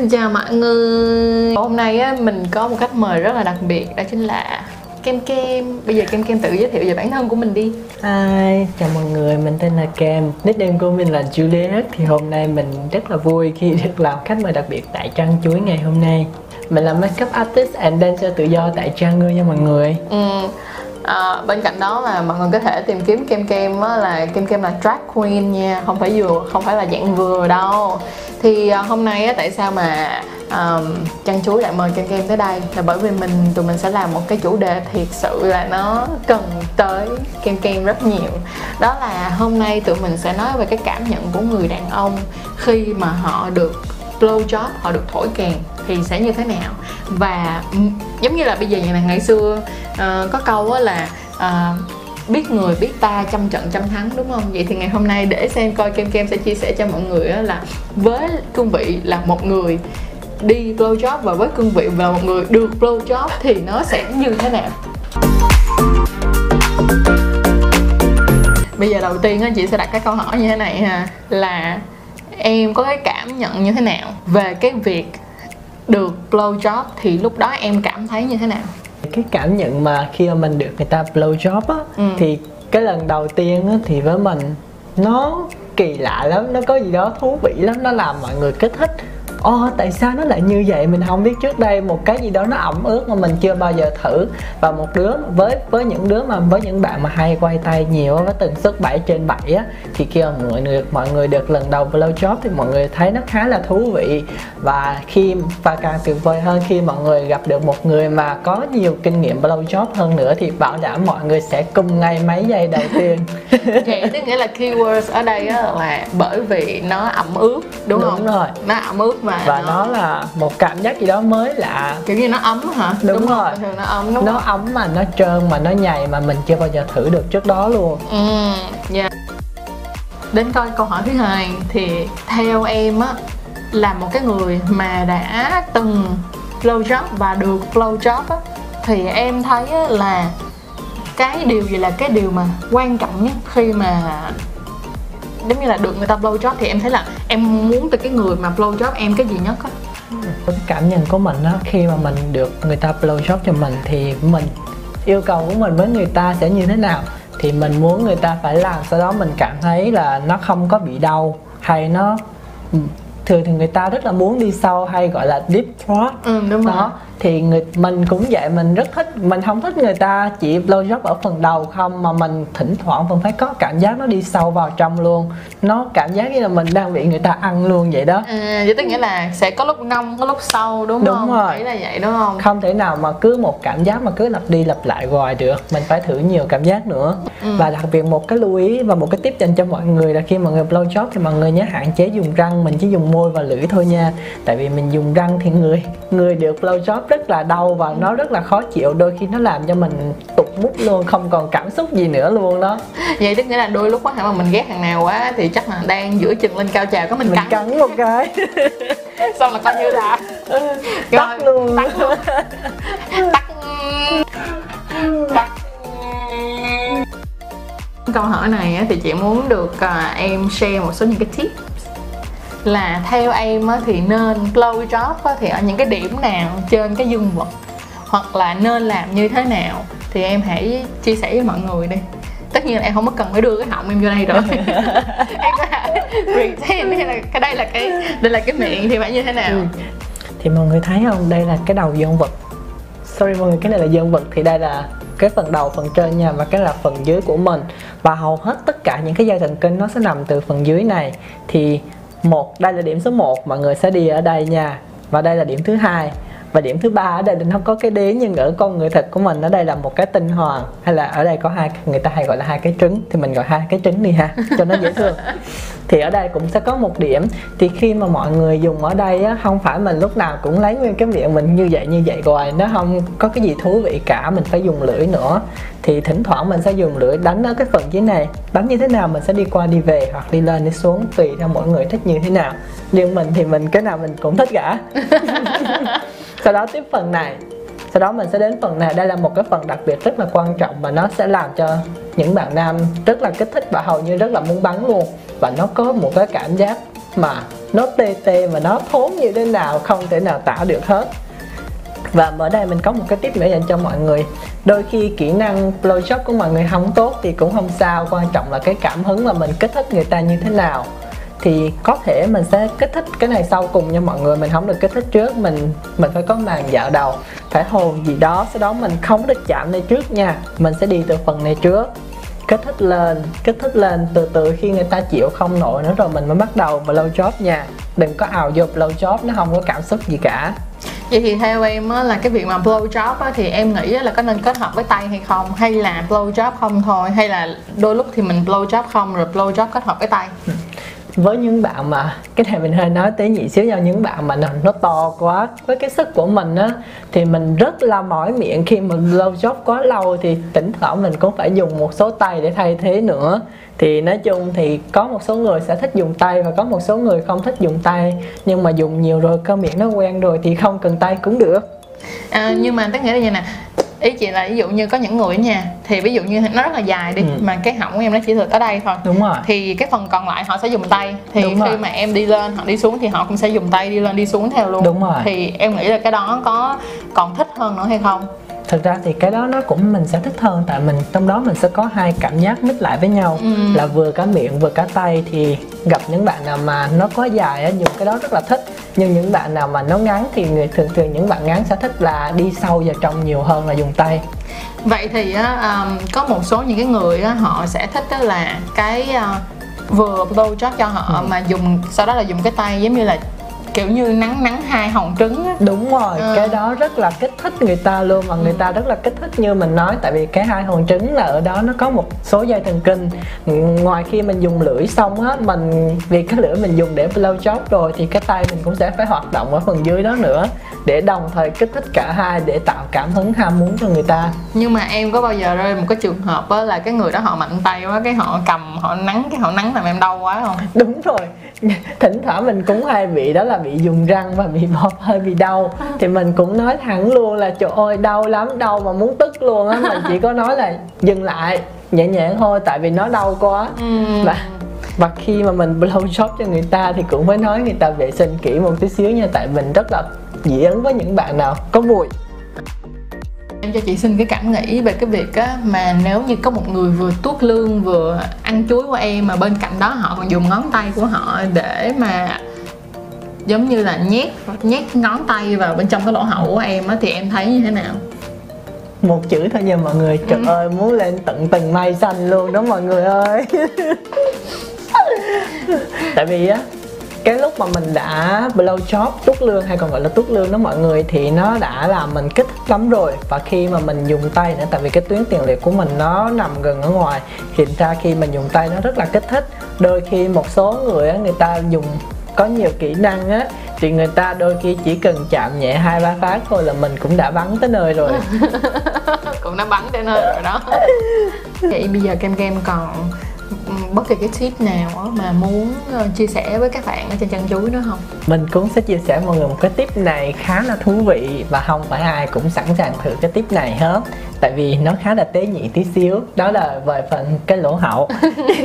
Xin chào mọi người. Hôm nay á, mình có một khách mời rất là đặc biệt Đó chính là Kem Kem. Bây giờ Kem Kem tự giới thiệu về bản thân của mình đi. Hi, chào mọi người, mình tên là Kem. Nickname của mình là Juliet Thì hôm nay mình rất là vui khi được làm khách mời đặc biệt tại Trăng Chuối ngày hôm nay. Mình là makeup artist and dancer tự do tại Trăng Ngư nha mọi người. Ừ. À, bên cạnh đó là mọi người có thể tìm kiếm kem kem á, là kem kem là drag queen nha không phải vừa không phải là dạng vừa đâu. Thì à, hôm nay á, tại sao mà um, chăn chuối lại mời kem kem tới đây? Là bởi vì mình tụi mình sẽ làm một cái chủ đề thiệt sự là nó cần tới kem kem rất nhiều. Đó là hôm nay tụi mình sẽ nói về cái cảm nhận của người đàn ông khi mà họ được blow job họ được thổi kèn thì sẽ như thế nào? Và giống như là bây giờ nhà là ngày xưa uh, có câu là uh, biết người biết ta trăm trận trăm thắng đúng không? Vậy thì ngày hôm nay để xem coi kem kem sẽ chia sẻ cho mọi người là với cương vị là một người đi blow job và với cương vị là một người được blow job thì nó sẽ như thế nào? Bây giờ đầu tiên á chị sẽ đặt cái câu hỏi như thế này ha là em có cái cảm nhận như thế nào về cái việc được blow job thì lúc đó em cảm thấy như thế nào cái cảm nhận mà khi mà mình được người ta blow job á ừ. thì cái lần đầu tiên á thì với mình nó kỳ lạ lắm nó có gì đó thú vị lắm nó làm mọi người kích thích Ồ tại sao nó lại như vậy? Mình không biết trước đây một cái gì đó nó ẩm ướt mà mình chưa bao giờ thử. Và một đứa với với những đứa mà với những bạn mà hay quay tay nhiều với tần suất 7 trên 7 á thì khi mà mọi người mọi người được lần đầu blow job thì mọi người thấy nó khá là thú vị. Và khi và càng tuyệt vời hơn khi mọi người gặp được một người mà có nhiều kinh nghiệm blow job hơn nữa thì bảo đảm mọi người sẽ cùng ngay mấy giây đầu tiên. Vậy tức nghĩa là keywords ở đây á là bởi vì nó ẩm ướt đúng, đúng không? rồi. Nó ẩm ướt và, và nó... nó là một cảm giác gì đó mới lạ. Kiểu như nó ấm hả? Đúng, đúng rồi. thường nó ấm đúng nó không? ấm mà nó trơn mà nó nhầy mà mình chưa bao giờ thử được trước đó luôn. Ừ yeah. đến coi câu hỏi thứ hai thì theo em á là một cái người mà đã từng blow job và được blow job á thì em thấy á, là cái điều gì là cái điều mà quan trọng nhất khi mà giống như là được người ta blow job thì em thấy là em muốn từ cái người mà blow job em cái gì nhất á. Cái cảm nhận của mình á khi mà mình được người ta blow job cho mình thì mình yêu cầu của mình với người ta sẽ như thế nào? Thì mình muốn người ta phải làm sau đó mình cảm thấy là nó không có bị đau hay nó thường thì người ta rất là muốn đi sâu hay gọi là deep throat. Ừ, đúng đó rồi thì người mình cũng vậy mình rất thích mình không thích người ta chỉ blow job ở phần đầu không mà mình thỉnh thoảng vẫn phải có cảm giác nó đi sâu vào trong luôn. Nó cảm giác như là mình đang bị người ta ăn luôn vậy đó. À vậy tức nghĩa là sẽ có lúc nông có lúc sâu đúng, đúng không? rồi. Đấy là vậy đúng không? Không thể nào mà cứ một cảm giác mà cứ lặp đi lặp lại hoài được. Mình phải thử nhiều cảm giác nữa. Ừ. và đặc biệt một cái lưu ý và một cái tip dành cho mọi người là khi mọi người blow job thì mọi người nhớ hạn chế dùng răng mình chỉ dùng môi và lưỡi thôi nha. Tại vì mình dùng răng thì người người được blow job rất là đau và nó rất là khó chịu. Đôi khi nó làm cho mình tụt mút luôn không còn cảm xúc gì nữa luôn đó. Vậy tức nghĩa là đôi lúc có thể mà mình ghét thằng nào quá thì chắc là đang giữa chừng lên cao trào có mình, mình cắn. cắn một cái. Xong là coi như là tắt luôn. tắt luôn. Tắt. Tắt. Câu hỏi này thì chị muốn được uh, em share một số những cái tip là theo em thì nên blow job thì ở những cái điểm nào trên cái dương vật hoặc là nên làm như thế nào thì em hãy chia sẻ với mọi người đi. Tất nhiên là em không có cần phải đưa cái họng em vô đây rồi. Em có pretend hay là cái đây là cái đây là cái miệng thì phải như thế nào? Ừ. thì mọi người thấy không? Đây là cái đầu dương vật. Sorry mọi người cái này là dương vật thì đây là cái phần đầu phần trên nha và cái là phần dưới của mình. Và hầu hết tất cả những cái dây thần kinh nó sẽ nằm từ phần dưới này. Thì một, đây là điểm số 1 mọi người sẽ đi ở đây nha. Và đây là điểm thứ hai và điểm thứ ba ở đây nó có cái đế nhưng ở con người thật của mình ở đây là một cái tinh hoàng. Hay là ở đây có hai người ta hay gọi là hai cái trứng. Thì mình gọi hai cái trứng đi ha cho nó dễ thương. Thì ở đây cũng sẽ có một điểm. Thì khi mà mọi người dùng ở đây á không phải mình lúc nào cũng lấy nguyên cái miệng mình như vậy như vậy rồi nó không có cái gì thú vị cả mình phải dùng lưỡi nữa. Thì thỉnh thoảng mình sẽ dùng lưỡi đánh ở cái phần dưới này. Đánh như thế nào mình sẽ đi qua đi về hoặc đi lên đi xuống tùy theo mỗi người thích như thế nào. Riêng mình thì mình cái nào mình cũng thích cả sau đó tiếp phần này. Sau đó mình sẽ đến phần này. Đây là một cái phần đặc biệt rất là quan trọng và nó sẽ làm cho những bạn nam rất là kích thích và hầu như rất là muốn bắn luôn. Và nó có một cái cảm giác mà nó tê tê mà nó thốn như thế nào không thể nào tả được hết. Và ở đây mình có một cái tip nữa dành cho mọi người. Đôi khi kỹ năng blowjob của mọi người không tốt thì cũng không sao. Quan trọng là cái cảm hứng mà mình kích thích người ta như thế nào thì có thể mình sẽ kích thích cái này sau cùng nha mọi người mình không được kích thích trước. Mình mình phải có màn dạo đầu phải hồn gì đó sau đó mình không được chạm này trước nha. Mình sẽ đi từ phần này trước. Kích thích lên kích thích lên từ từ khi người ta chịu không nổi nữa rồi mình mới bắt đầu blow job nha. Đừng có ào vô blow job nó không có cảm xúc gì cả. Vậy thì theo em á, là cái việc mà blow job á, thì em nghĩ là có nên kết hợp với tay hay không? Hay là blow job không thôi? Hay là đôi lúc thì mình blow job không rồi blow job kết hợp với tay với những bạn mà cái này mình hơi nói tới nhị xíu nhau những bạn mà nó, nó to quá. Với cái sức của mình á thì mình rất là mỏi miệng. Khi mình lâu job quá lâu thì tỉnh thoảng mình cũng phải dùng một số tay để thay thế nữa. Thì nói chung thì có một số người sẽ thích dùng tay và có một số người không thích dùng tay. Nhưng mà dùng nhiều rồi cơ miệng nó quen rồi thì không cần tay cũng được à, nhưng mà tức nghĩa là như nè ý chị là ví dụ như có những người ở nhà thì ví dụ như nó rất là dài đi ừ. mà cái họng của em nó chỉ được tới đây thôi đúng rồi thì cái phần còn lại họ sẽ dùng tay thì Đúng khi rồi. mà em đi lên hoặc đi xuống thì họ cũng sẽ dùng tay đi lên đi xuống theo luôn Đúng rồi. thì em nghĩ là cái đó có còn thích hơn nữa hay không thực ra thì cái đó nó cũng mình sẽ thích hơn tại mình trong đó mình sẽ có hai cảm giác mix lại với nhau Ừ. là vừa cả miệng vừa cả tay thì gặp những bạn nào mà nó có dài á dùng cái đó rất là thích nhưng những bạn nào mà nó ngắn thì người thường thường những bạn ngắn sẽ thích là đi sâu vào trong nhiều hơn là dùng tay vậy thì á, um, có một số những cái người á, họ sẽ thích đó là cái uh, vừa blow job cho họ Ừ. mà dùng sau đó là dùng cái tay giống như là kiểu như nắng nắng hai hồng trứng á. Đúng rồi Ừ. cái đó rất là kích thích người ta luôn mà người ta rất là kích thích như mình nói tại vì cái hai hồn trứng là ở đó nó có một số dây thần kinh. Ngoài khi mình dùng lưỡi xong á mình vì cái lưỡi mình dùng để blow job rồi thì cái tay mình cũng sẽ phải hoạt động ở phần dưới đó nữa để đồng thời kích thích cả hai để tạo cảm hứng ham muốn cho người ta. Nhưng mà em có bao giờ rơi một cái trường hợp á, là cái người đó họ mạnh tay quá cái họ cầm họ nắng cái họ nắng làm em đau quá không? Đúng rồi. Thỉnh thoảng mình cũng hay bị đó là bị dùng răng và bị bóp hơi bị đau. Thì mình cũng nói thẳng luôn là trời ơi đau lắm đau mà muốn tức luôn á. Mình chỉ có nói là dừng lại nhẹ nhàng thôi tại vì nó đau quá. Ừm. và và khi mà mình blow job cho người ta thì cũng phải nói người ta vệ sinh kỹ một tí xíu nha tại mình rất là dị ứng với những bạn nào? Có mùi em cho chị xin cái cảm nghĩ về cái việc á mà nếu như có một người vừa tuốt lương vừa ăn chuối của em mà bên cạnh đó họ còn dùng ngón tay của họ để mà giống như là nhét nhét ngón tay vào bên trong cái lỗ hậu của em á thì em thấy như thế nào? Một chữ thôi nha mọi người. Trời ơi muốn lên tận tầng mây xanh luôn đó mọi người ơi. Tại vì á cái lúc mà mình đã blow job tuốt lương hay còn gọi là tuốt lương đó mọi người thì nó đã làm mình kích thích lắm rồi. Và khi mà mình dùng tay nữa tại vì cái tuyến tiền liệt của mình nó nằm gần ở ngoài hiện ra khi mình dùng tay nó rất là kích thích. Đôi khi một số người á người ta dùng có nhiều kỹ năng á thì người ta đôi khi chỉ cần chạm nhẹ hai ba phát thôi là mình cũng đã bắn tới nơi rồi. Cũng đã bắn tới nơi rồi đó. Vậy bây giờ kem kem còn bất kỳ cái tip nào mà muốn ờ, chia sẻ với các bạn ở trên chân chuối nữa không? Mình cũng sẽ chia sẻ mọi người một cái tip này khá là thú vị và không phải ai cũng sẵn sàng thử cái tip này hết tại vì nó khá là tế nhị tí xíu. Đó là về phần cái lỗ hậu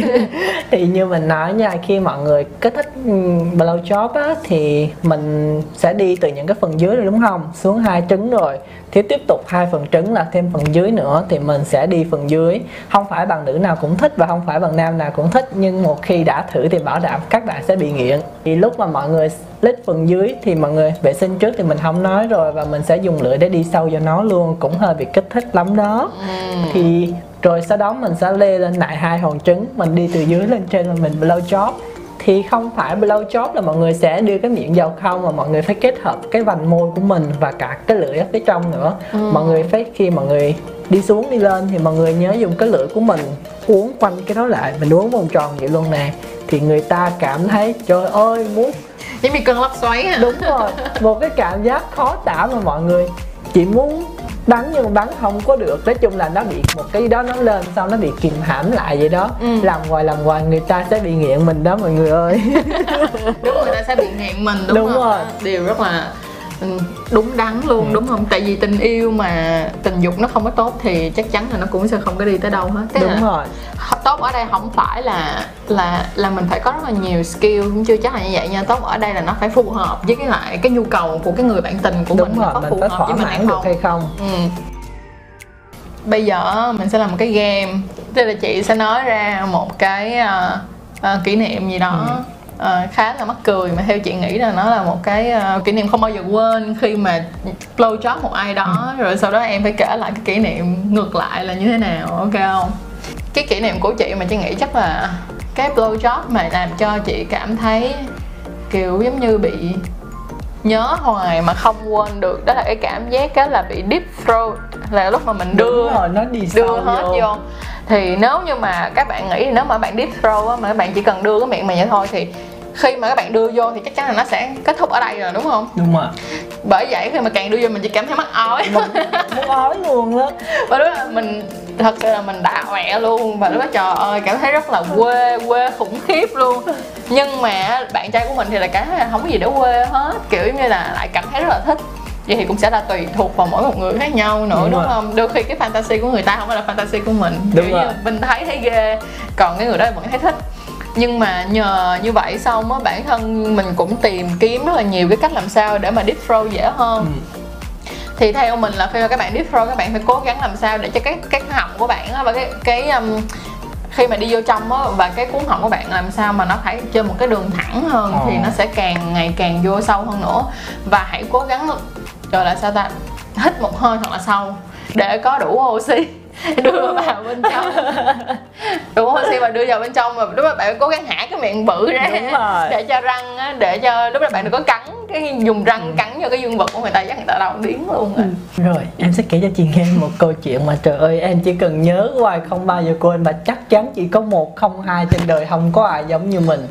thì như mình nói nha khi mọi người kích thích ừm, blow job á thì mình sẽ đi từ những cái phần dưới rồi đúng không? Xuống hai trứng rồi. Thì tiếp tục hai phần trứng là thêm phần dưới nữa thì mình sẽ đi phần dưới. Không phải bằng nữ nào cũng thích và không phải bằng nam nào cũng thích nhưng một khi đã thử thì bảo đảm các bạn sẽ bị nghiện. Thì lúc mà mọi người lít phần dưới thì mọi người vệ sinh trước thì mình không nói rồi và mình sẽ dùng lưỡi để đi sâu vào nó luôn cũng hơi bị kích thích lắm đó. Thì rồi sau đó mình sẽ lê lên lại hai hòn trứng mình đi từ dưới lên trên và mình blow job thì không phải blow job là mọi người sẽ đưa cái miệng vào không mà mọi người phải kết hợp cái vành môi của mình và cả cái lưỡi ở phía trong nữa. Mọi người phải khi mọi người đi xuống đi lên thì mọi người nhớ dùng cái lưỡi của mình uốn quanh cái đó lại mình uốn vòng tròn vậy luôn nè. Thì người ta cảm thấy trời ơi muốn giống như cơn lốc xoáy à đúng rồi một cái cảm giác khó tả mà mọi người chỉ muốn bắn nhưng mà bắn không có được nói chung là nó bị một cái đó nó lên sau nó bị kìm hãm lại vậy đó Ừ. làm hoài làm hoài người ta sẽ bị nghiện mình đó mọi người ơi đúng người ta sẽ bị nghiện mình đúng, Đúng không? rồi. điều rất là đúng đắn luôn Ừ. đúng không? Tại vì tình yêu mà tình dục nó không có tốt thì chắc chắn là nó cũng sẽ không có đi tới đâu hết. Tức đúng là rồi. tốt ở đây không phải là là là mình phải có rất là nhiều skill cũng chưa chắc là như vậy nha. Tốt ở đây là nó phải phù hợp với cái lại cái nhu cầu của cái người bạn tình của đúng mình rồi nó có mình phù hợp thỏa với mình hay mãn được hay không? ừ. bây giờ mình sẽ làm một cái game. Tức là chị sẽ nói ra một cái ờ, ờ, kỷ niệm gì đó. Ừ. ờ, khá là mắc cười mà theo chị nghĩ là nó là một cái ờ, kỷ niệm không bao giờ quên khi mà blow job một ai đó Ừ. rồi sau đó em phải kể lại cái kỷ niệm ngược lại là như thế nào ok không cái kỷ niệm của chị mà chị nghĩ chắc là cái blow job mà làm cho chị cảm thấy kiểu giống như bị nhớ hoài mà không quên được đó là cái cảm giác đó là bị deep throat là lúc mà mình đưa đúng rồi nó đi đưa hết vô. thì nếu như mà các bạn nghĩ nếu mà bạn deep throat á mà các bạn chỉ cần đưa cái miệng mình vậy thôi thì khi mà các bạn đưa vô thì chắc chắn là nó sẽ kết thúc ở đây rồi đúng không? Đúng rồi. Bởi vậy khi mà càng đưa vô mình chỉ cảm thấy mắc ói. Muốn ói luôn đó và lúc đó mình thật sự là mình đã quẹ luôn. Và lúc đó trời ơi cảm thấy rất là quê quê khủng khiếp luôn. Nhưng mà bạn trai của mình thì là cảm thấy là không có gì để quê hết. Kiểu như là lại cảm thấy rất là thích vậy thì cũng sẽ là tùy thuộc vào mỗi một người khác nhau nữa Đúng đúng, rồi. không đôi khi cái fantasy của người ta không phải là fantasy của mình Đúng kiểu rồi. mình thấy thấy ghê còn cái người đó vẫn thấy thích nhưng mà nhờ như vậy xong á bản thân mình cũng tìm kiếm rất là nhiều cái cách làm sao để mà deep throat dễ hơn Ừ. thì theo mình là khi mà các bạn deep throat các bạn phải cố gắng làm sao để cho cái cái họng của bạn á và cái cái um, khi mà đi vô trong á và cái cuốn họng của bạn làm sao mà nó phải trên một cái đường thẳng hơn Ờ. thì nó sẽ càng ngày càng vô sâu hơn nữa và hãy cố gắng gọi là sao ta? Hít một hơi thật là sâu để có đủ oxy. Đưa vào bên trong. Đủ oxy và đưa vào bên trong mà lúc đó bạn cố gắng hả cái miệng bự ra. Để cho răng để cho lúc đó bạn đừng có cắn cái dùng răng cắn vào cái dương vật của người ta chắc người ta đau điếng luôn rồi Rồi, em sẽ kể cho chị nghe một câu chuyện mà trời ơi em chỉ cần nhớ hoài không bao giờ quên và chắc chắn chỉ có một không hai trên đời không có ai giống như mình.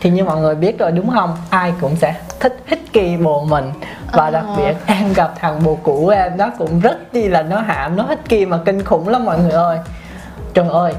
Thì như mọi người biết rồi đúng không? Ai cũng sẽ thích hít kỳ bồ mình và Ờ. đặc biệt em gặp thằng bồ cũ em nó cũng rất đi là nó hạm nó hít kỳ mà kinh khủng lắm mọi người ơi. Trời ơi,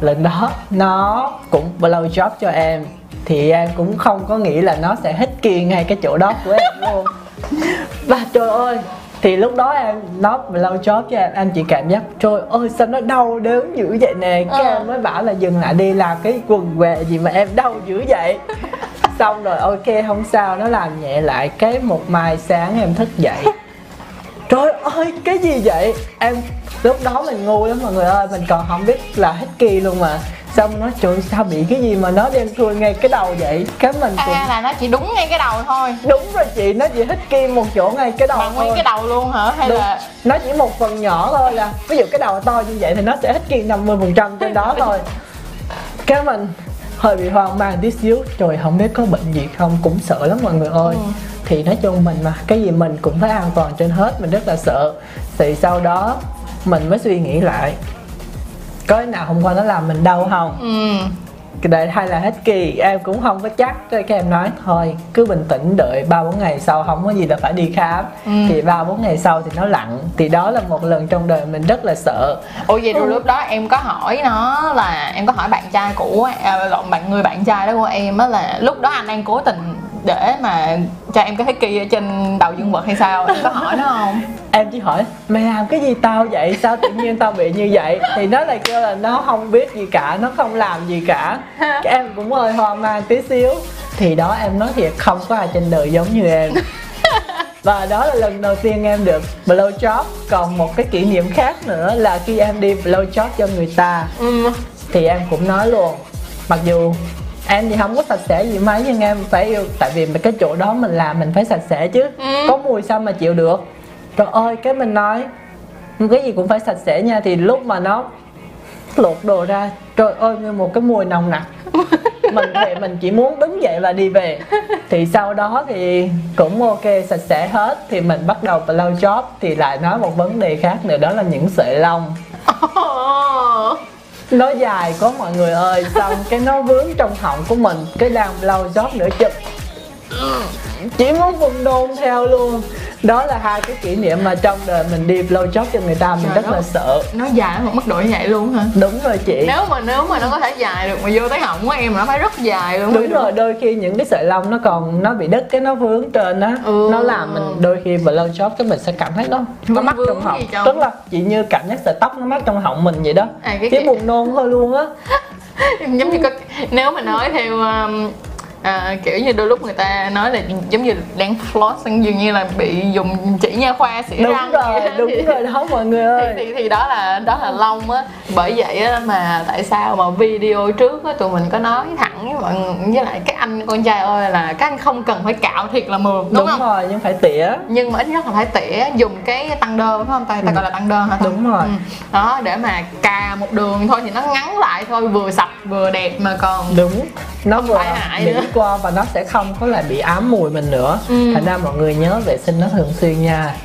lần đó nó cũng blow job cho em thì em cũng không có nghĩ là nó sẽ hít kỳ ngay cái chỗ đó của em luôn và trời ơi thì lúc đó em nó blow job cho em em chỉ cảm giác trời ơi sao nó đau đớn dữ vậy nè? Cái Ờ. em mới bảo là dừng lại đi làm cái quần què gì mà em đau dữ vậy. Xong rồi ok không sao nó làm nhẹ lại cái một mai sáng em thức dậy. Trời ơi cái gì vậy? Em lúc đó mình ngu lắm mọi người ơi mình còn không biết là hít kỳ luôn mà xong nó trời sao bị cái gì mà nó đem thui ngay cái đầu vậy? Cái mình cũng à là nó chỉ đúng ngay cái đầu thôi. Đúng rồi chị nó chỉ hít kim một chỗ ngay cái đầu mà nguyên thôi cái đầu luôn hả? Hay Đúng. là nó chỉ một phần nhỏ thôi là ví dụ cái đầu to như vậy thì nó sẽ hít kim 50 phần trăm trên đó thôi. Cái mình hơi bị hoang mang tí xíu. Trời không biết có bệnh gì không cũng sợ lắm mọi người ơi. Ừ. thì nói chung mình mà cái gì mình cũng phải an toàn trên hết. Mình rất là sợ. Thì sau đó mình mới suy nghĩ lại có cái nào hôm qua nó làm mình đau không? Ừ. Đấy hay là hết kỳ. Em cũng không có chắc. Cái em nói thôi cứ bình tĩnh đợi ba bốn ngày sau không có gì là phải đi khám. Ừ. thì ba bốn ngày sau thì nó lặn thì đó là một lần trong đời mình rất là sợ. Ủa vậy rồi Ừ. lúc đó em có hỏi nó là em có hỏi bạn trai của à, bạn người bạn trai đó của em á là lúc đó anh đang cố tình để mà cho em cái thế kỳ ở trên đầu dương vật hay sao? Em có hỏi nó không? Em chỉ hỏi mày làm cái gì tao vậy? Sao tự nhiên tao bị như vậy? Thì nó lại kêu là nó không biết gì cả nó không làm gì cả. Cái em cũng hơi hoang mang tí xíu. Thì đó em nói thiệt không có ai trên đời giống như em. Và đó là lần đầu tiên em được blow job còn một cái kỷ niệm khác nữa là khi em đi blow job cho người ta. Ừ. Thì em cũng nói luôn mặc dù em thì không có sạch sẽ gì mấy nhưng em phải yêu tại vì cái chỗ đó mình làm mình phải sạch sẽ chứ. Ừ. có mùi sao mà chịu được? Trời ơi cái mình nói cái gì cũng phải sạch sẽ nha thì lúc mà nó lột đồ ra trời ơi như một cái mùi nồng nặc. Mình thì mình chỉ muốn đứng dậy và đi về. Thì sau đó thì cũng ok sạch sẽ hết. Thì mình bắt đầu blow job thì lại nói một vấn đề khác nữa đó là những sợi lông nó dài, có mọi người ơi, xong cái nó vướng trong họng của mình, cái làm lau job nữa chụp chỉ muốn vùng đôn theo luôn đó là hai cái kỷ niệm mà trong đời mình đi blow job cho người ta mình Trời rất đất. là sợ. Nó dài một mức độ như vậy luôn hả? Đúng rồi chị. Nếu mà nếu mà nó có thể dài được mà vô tới họng của em nó phải rất dài luôn đúng rồi đôi khi những cái sợi lông nó còn nó bị đứt cái nó vướng trên á. Ừ. nó làm mình đôi khi blow job cái mình sẽ cảm thấy nó nó mắc trong họng. tức là chị như cảm giác sợi tóc nó mắc trong họng mình vậy đó. À, cái buồn nôn thôi luôn á. Giống như có nếu mà nói theo um, à, kiểu như đôi lúc người ta nói là giống như đang floss dường như là bị dùng chỉ nha khoa xỉa đúng răng rồi vậy đúng Thì- rồi đó mọi người thì, ơi thì, thì đó là đó là lông á bởi vậy á mà tại sao mà video trước á tụi mình có nói thẳng với mọi người với lại các anh con trai ơi là các anh không cần phải cạo thiệt là mượt đúng, đúng, không rồi nhưng phải tỉa nhưng mà ít nhất là phải tỉa dùng cái tăng đơ phải không ta, ta gọi là tăng đơ hả? Đúng rồi. ừ. đó để mà cà một đường thôi thì nó ngắn lại thôi vừa sạch vừa đẹp mà còn đúng nó vừa hại nữa. Qua và nó sẽ không có lại bị ám mùi mình nữa. Ừ. thành ra mọi người nhớ vệ sinh nó thường xuyên nha.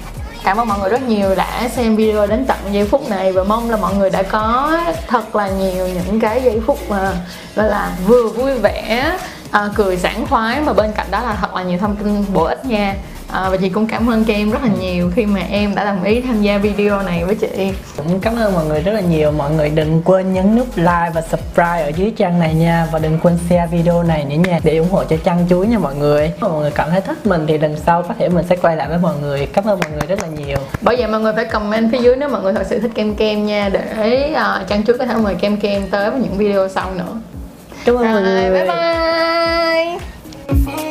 Cảm ơn mọi người rất nhiều đã xem video đến tận giây phút này và mong là mọi người đã có thật là nhiều những cái giây phút mà gọi là vừa vui vẻ à, cười sảng khoái mà bên cạnh đó là thật là nhiều thông tin bổ ích nha à, và chị cũng cảm ơn Kem rất là nhiều khi mà em đã đồng ý tham gia video này với chị cũng cảm ơn mọi người rất là nhiều. Mọi người đừng quên nhấn nút like và subscribe ở dưới trang này nha. Và đừng quên share video này nữa nha để ủng hộ cho chăn chuối nha mọi người. Nếu mọi người cảm thấy thích mình thì lần sau có thể mình sẽ quay lại với mọi người. Cảm ơn mọi người rất là nhiều. Bởi vậy mọi người phải comment phía dưới nếu mọi người thật sự thích Kem Kem nha để uh, chăn trước có thể mời Kem Kem tới với những video sau nữa. Cảm ơn mọi người. bye bye